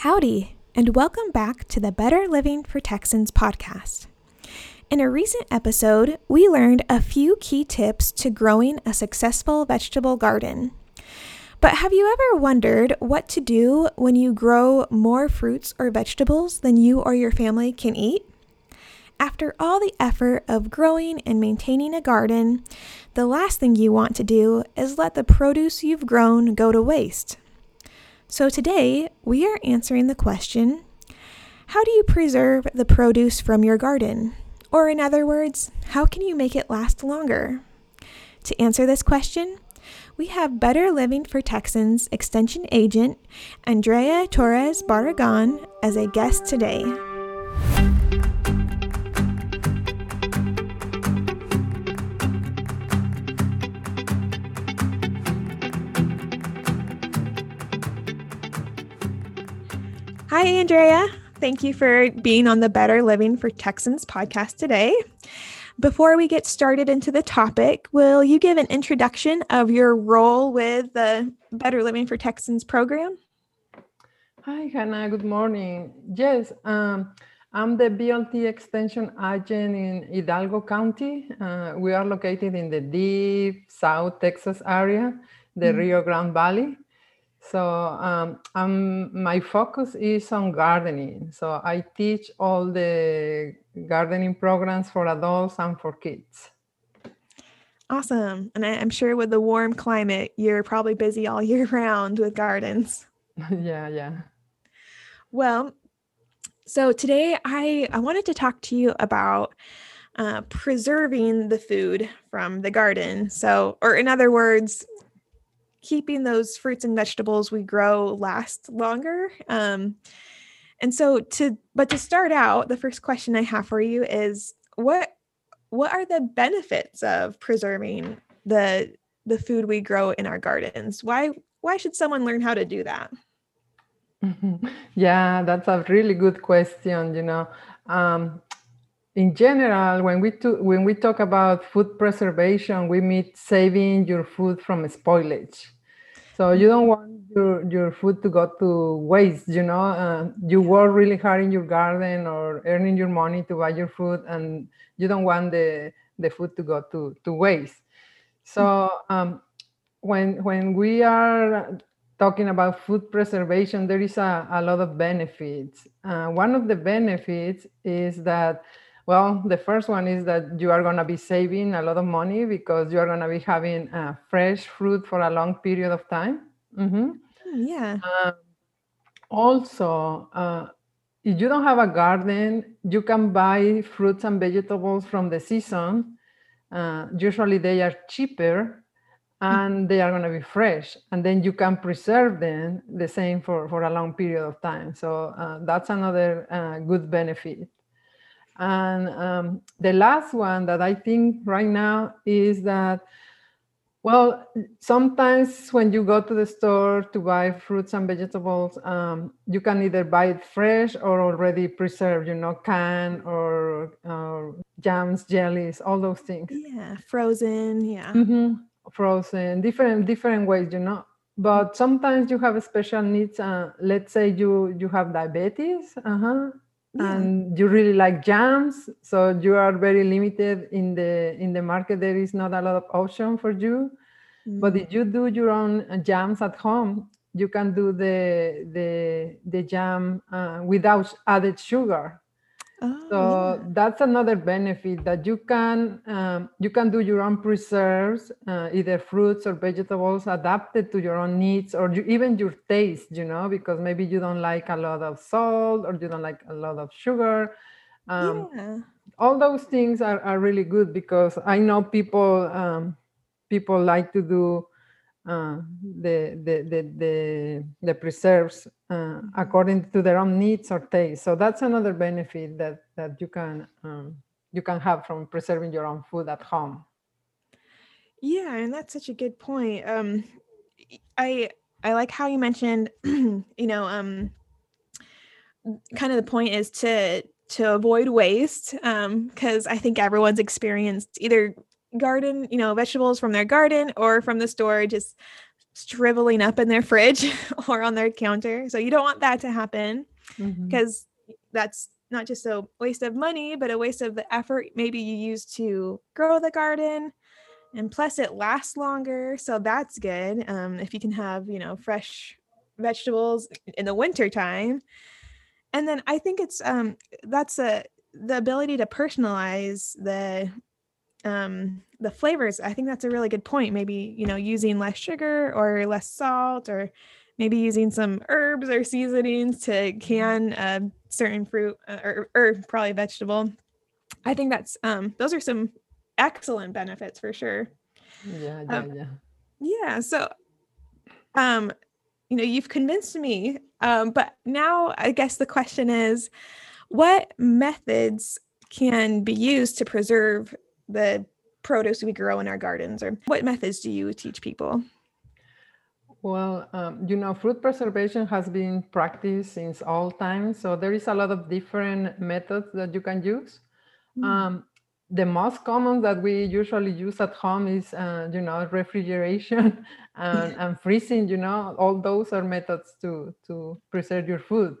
Howdy, and welcome back to the Better Living for Texans podcast. In a recent episode, we learned a few key tips to growing a successful vegetable garden. But have you ever wondered what to do when you grow more fruits or vegetables than you or your family can eat? After all the effort of growing and maintaining a garden, the last thing you want to do is let the produce you've grown go to waste. So today, we are answering the question How do you preserve the produce from your garden? Or, in other words, how can you make it last longer? To answer this question, we have Better Living for Texans Extension Agent Andrea Torres Barragan as a guest today. Hi, Andrea. Thank you for being on the Better Living for Texans podcast today. Before we get started into the topic, will you give an introduction of your role with the Better Living for Texans program? Hi, Hannah. Good morning. Yes, um, I'm the BLT Extension Agent in Hidalgo County. Uh, we are located in the deep South Texas area, the mm-hmm. Rio Grande Valley. So um, my focus is on gardening. So I teach all the gardening programs for adults and for kids. Awesome. And I, am sure with the warm climate, you're probably busy all year round with gardens. yeah, yeah. Well, so today I, I wanted to talk to you about uh, preserving the food from the garden. So, or in other words, keeping those fruits and vegetables we grow last longer. Um, and so to but to start out, the first question I have for you is what what are the benefits of preserving the the food we grow in our gardens? Why why should someone learn how to do that? Yeah, that's a really good question. You know, um, in general, when we to, when we talk about food preservation, we mean saving your food from spoilage. So you don't want your, your food to go to waste, you know. Uh, you work really hard in your garden or earning your money to buy your food, and you don't want the, the food to go to, to waste. So um, when when we are talking about food preservation, there is a, a lot of benefits. Uh, one of the benefits is that well, the first one is that you are going to be saving a lot of money because you are going to be having uh, fresh fruit for a long period of time. Mm-hmm. Yeah. Uh, also, uh, if you don't have a garden, you can buy fruits and vegetables from the season. Uh, usually, they are cheaper and they are going to be fresh and then you can preserve them the same for, for a long period of time so uh, that's another uh, good benefit and um, the last one that I think right now is that, well, sometimes when you go to the store to buy fruits and vegetables, um, you can either buy it fresh or already preserved, you know, canned or uh, jams, jellies, all those things. Yeah, frozen. Yeah. Mm-hmm. Frozen, different different ways, you know. But sometimes you have special needs. Uh, let's say you you have diabetes. Uh-huh yeah. and you really like jams so you are very limited in the in the market there is not a lot of option for you mm. but if you do your own uh, jams at home you can do the the the jam uh, without added sugar Oh, so yeah. that's another benefit that you can um, you can do your own preserves, uh, either fruits or vegetables adapted to your own needs or you, even your taste. You know, because maybe you don't like a lot of salt or you don't like a lot of sugar. Um, yeah. All those things are, are really good because I know people um, people like to do uh, the, the, the, the, the preserves uh, mm-hmm. according to their own needs or taste. So that's another benefit that, that you can um, you can have from preserving your own food at home. Yeah, and that's such a good point. Um, I I like how you mentioned, you know, um, kind of the point is to to avoid waste because um, I think everyone's experienced either garden, you know, vegetables from their garden or from the store just shriveling up in their fridge or on their counter. So you don't want that to happen because mm-hmm. that's not just a waste of money, but a waste of the effort maybe you use to grow the garden. And plus, it lasts longer. So that's good. Um, if you can have, you know, fresh vegetables in the winter time. And then I think it's um, that's a the ability to personalize the um, the flavors. I think that's a really good point. Maybe you know using less sugar or less salt, or maybe using some herbs or seasonings to mm-hmm. can a certain fruit uh, or, or probably vegetable. I think that's um, those are some excellent benefits for sure. Yeah, yeah, um, yeah. Yeah. So, um, you know, you've convinced me. Um, but now I guess the question is, what methods can be used to preserve the produce we grow in our gardens or what methods do you teach people? Well um, you know fruit preservation has been practiced since all time so there is a lot of different methods that you can use. Mm. um, the most common that we usually use at home is uh, you know refrigeration and, and freezing you know all those are methods to to preserve your food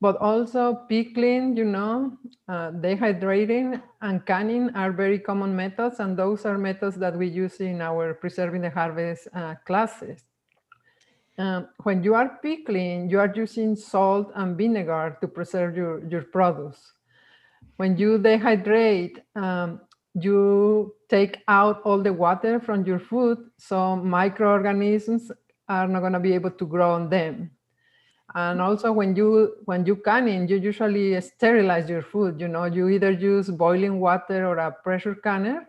but also pickling, you know, uh, dehydrating and canning are very common methods, and those are methods that we use in our preserving the harvest uh, classes. Um, when you are pickling, you are using salt and vinegar to preserve your, your produce. When you dehydrate, um, you take out all the water from your food, so microorganisms are not going to be able to grow on them and also when you when you canning you usually sterilize your food you know you either use boiling water or a pressure canner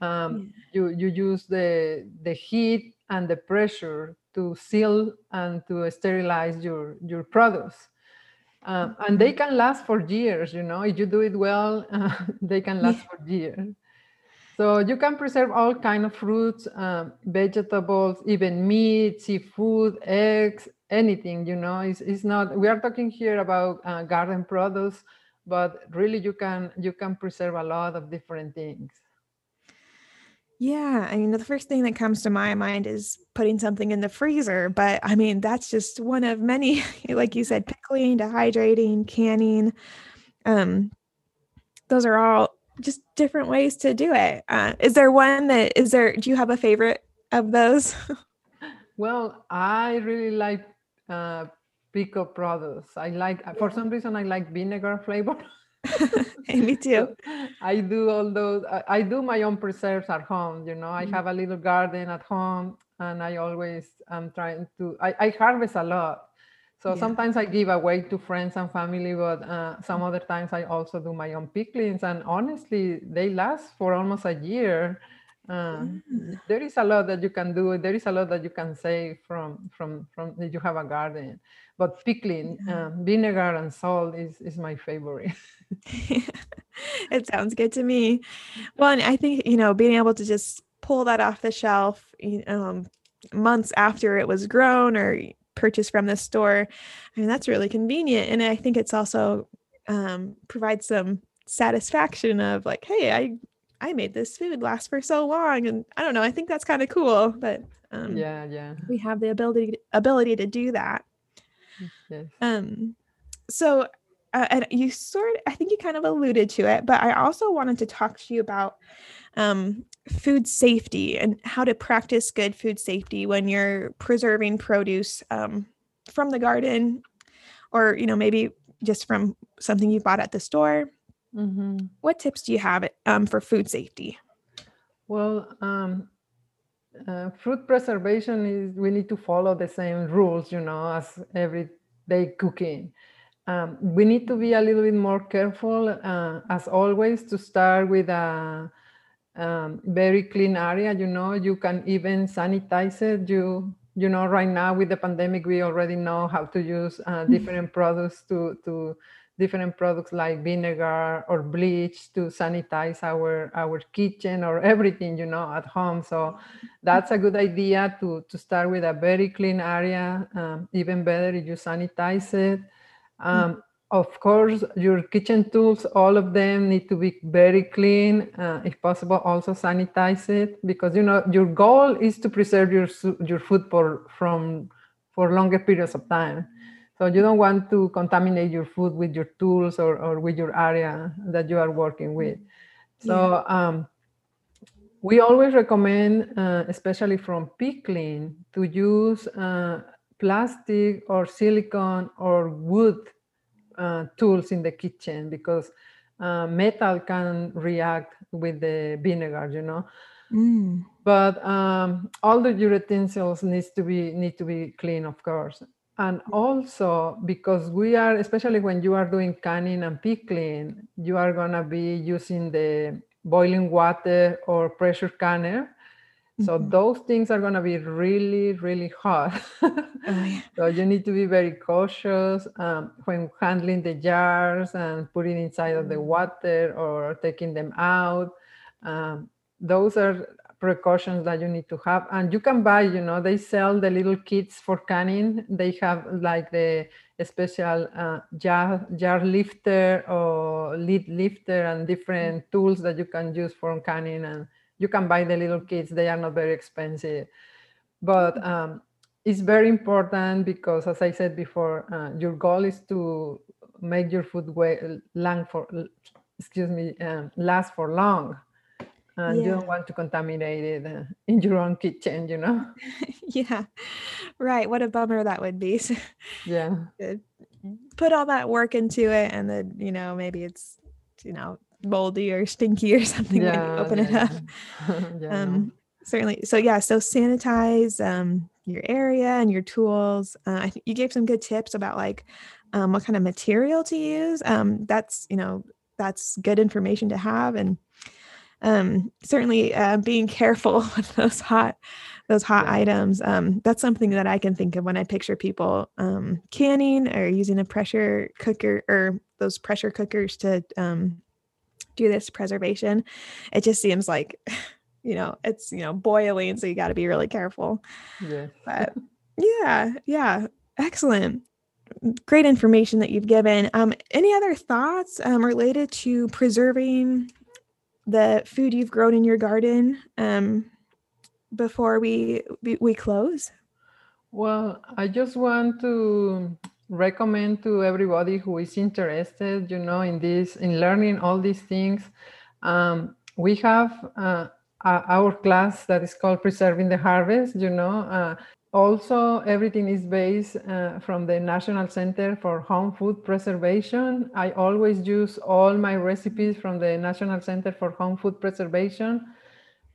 um, yeah. you you use the the heat and the pressure to seal and to sterilize your your products um, and they can last for years you know if you do it well uh, they can last yeah. for years so you can preserve all kind of fruits um, vegetables even meat seafood eggs anything you know it's, it's not we are talking here about uh, garden products but really you can you can preserve a lot of different things. Yeah i mean the first thing that comes to my mind is putting something in the freezer but i mean that's just one of many like you said pickling dehydrating canning um those are all just different ways to do it. Uh, is there one that is there do you have a favorite of those? Well i really like uh, pico products. I like, for some reason, I like vinegar flavor. hey, me too. I do all those. I, I, do my own preserves at home. You know, I mm-hmm. have a little garden at home, and I always am trying to. I, I harvest a lot, so yeah. sometimes I give away to friends and family, but uh, some other times I also do my own picklings, and honestly, they last for almost a year. Uh, mm. There is a lot that you can do. There is a lot that you can say from from from that you have a garden. But pickling, yeah. um, vinegar and salt is is my favorite. it sounds good to me. Well, and I think you know being able to just pull that off the shelf um, months after it was grown or purchased from the store, I mean that's really convenient. And I think it's also um, provides some satisfaction of like, hey, I I made this food last for so long, and I don't know. I think that's kind of cool but um, yeah, yeah, we have the ability ability to do that. Yes. Um, so uh, and you sort, I think you kind of alluded to it, but I also wanted to talk to you about um, food safety and how to practice good food safety when you're preserving produce um, from the garden, or you know maybe just from something you bought at the store. Mm-hmm. What tips do you have um, for food safety? Well, um, uh, fruit preservation is we need to follow the same rules, you know, as everyday cooking. Um, we need to be a little bit more careful, uh, as always, to start with a um, very clean area. You know, you can even sanitize it. You you know, right now with the pandemic, we already know how to use uh, different products to to different products like vinegar or bleach to sanitize our our kitchen or everything you know at home so that's a good idea to to start with a very clean area um, even better if you sanitize it um, of course, your kitchen tools, all of them need to be very clean. Uh, if possible, also sanitize it because you know your goal is to preserve your your food for from for longer periods of time. So you don't want to contaminate your food with your tools or, or with your area that you are working with. So yeah. um, we always recommend, uh, especially from pickling, to use uh, plastic or silicone or wood uh, tools in the kitchen because uh, metal can react with the vinegar, you know. Mm. But um, all the utensils needs to be need to be clean, of course. And also because we are, especially when you are doing canning and pickling, you are gonna be using the boiling water or pressure canner so mm-hmm. those things are going to be really, really hot. oh, yeah. So you need to be very cautious um, when handling the jars and putting inside of the mm-hmm. water or taking them out. Um, those are precautions that you need to have. And you can buy, you know, they sell the little kits for canning. They have like the special uh, jar, jar lifter or lid lifter and different tools that you can use for canning and you can buy the little kits they are not very expensive but um, it's very important because as i said before uh, your goal is to make your food way long for excuse me um, last for long and yeah. you don't want to contaminate it uh, in your own kitchen you know yeah right what a bummer that would be yeah put all that work into it and then you know maybe it's you know moldy or stinky or something yeah, when you open yeah. it up. yeah, um, certainly. So yeah, so sanitize um, your area and your tools. Uh, I think you gave some good tips about like um, what kind of material to use. Um, that's you know that's good information to have, and um, certainly uh, being careful with those hot those hot items. Um, that's something that I can think of when I picture people um, canning or using a pressure cooker or those pressure cookers to um, do this preservation. It just seems like you know it's you know boiling so you got to be really careful. Yeah. But yeah yeah excellent. Great information that you've given. Um any other thoughts um related to preserving the food you've grown in your garden um before we we, close well i just want to recommend to everybody who is interested, you know, in this, in learning all these things. Um, we have uh, our class that is called Preserving the Harvest, you know. Uh, also, everything is based uh, from the National Center for Home Food Preservation. I always use all my recipes from the National Center for Home Food Preservation.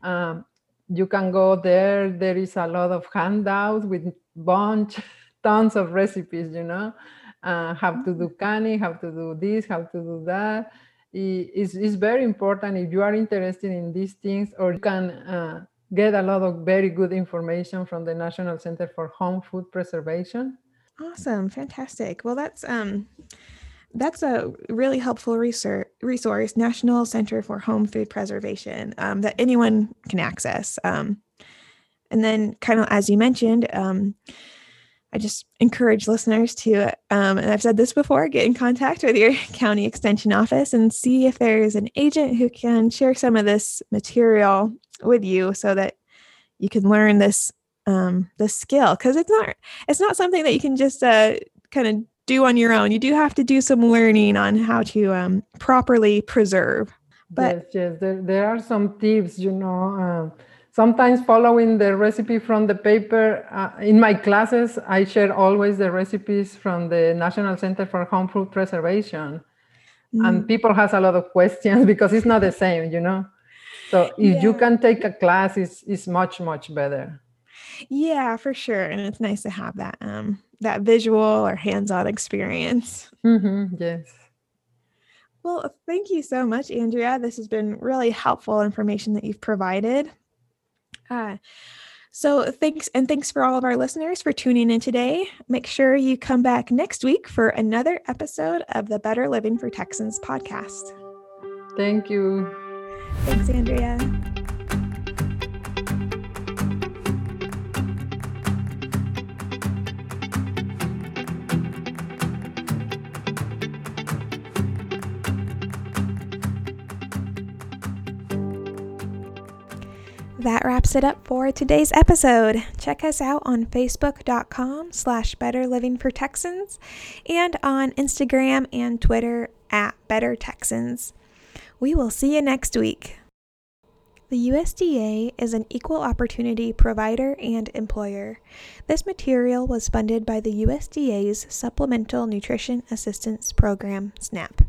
Um, you can go there. There is a lot of handouts with bunch tons of recipes, you know, uh, how to do canning, how to do this, how to do that. It's, it's very important if you are interested in these things, or you can uh, get a lot of very good information from the National Center for Home Food Preservation. Awesome, fantastic. Well, that's um, that's a really helpful research resource, National Center for Home Food Preservation, um, that anyone can access. Um, and then, kind of as you mentioned, um, I just encourage listeners to, um, and I've said this before, get in contact with your county extension office and see if there's an agent who can share some of this material with you so that you can learn this um, this skill because it's not it's not something that you can just uh, kind of do on your own. You do have to do some learning on how to um, properly preserve. But yes, yes, there, there are some tips, you know. Uh, sometimes following the recipe from the paper uh, in my classes i share always the recipes from the national center for home food preservation mm. and people has a lot of questions because it's not the same you know so if yeah. you can take a class it's, it's much much better yeah for sure and it's nice to have that um that visual or hands-on experience mm-hmm, yes well thank you so much andrea this has been really helpful information that you've provided uh, so thanks, and thanks for all of our listeners for tuning in today. Make sure you come back next week for another episode of the Better Living for Texans podcast. Thank you. Thanks, Andrea. that wraps it up for today's episode check us out on facebook.com slash better living for texans and on instagram and twitter at better texans we will see you next week. The USDA is an equal opportunity provider and employer. This material was funded by the USDA's Supplemental Nutrition Assistance Program, SNAP.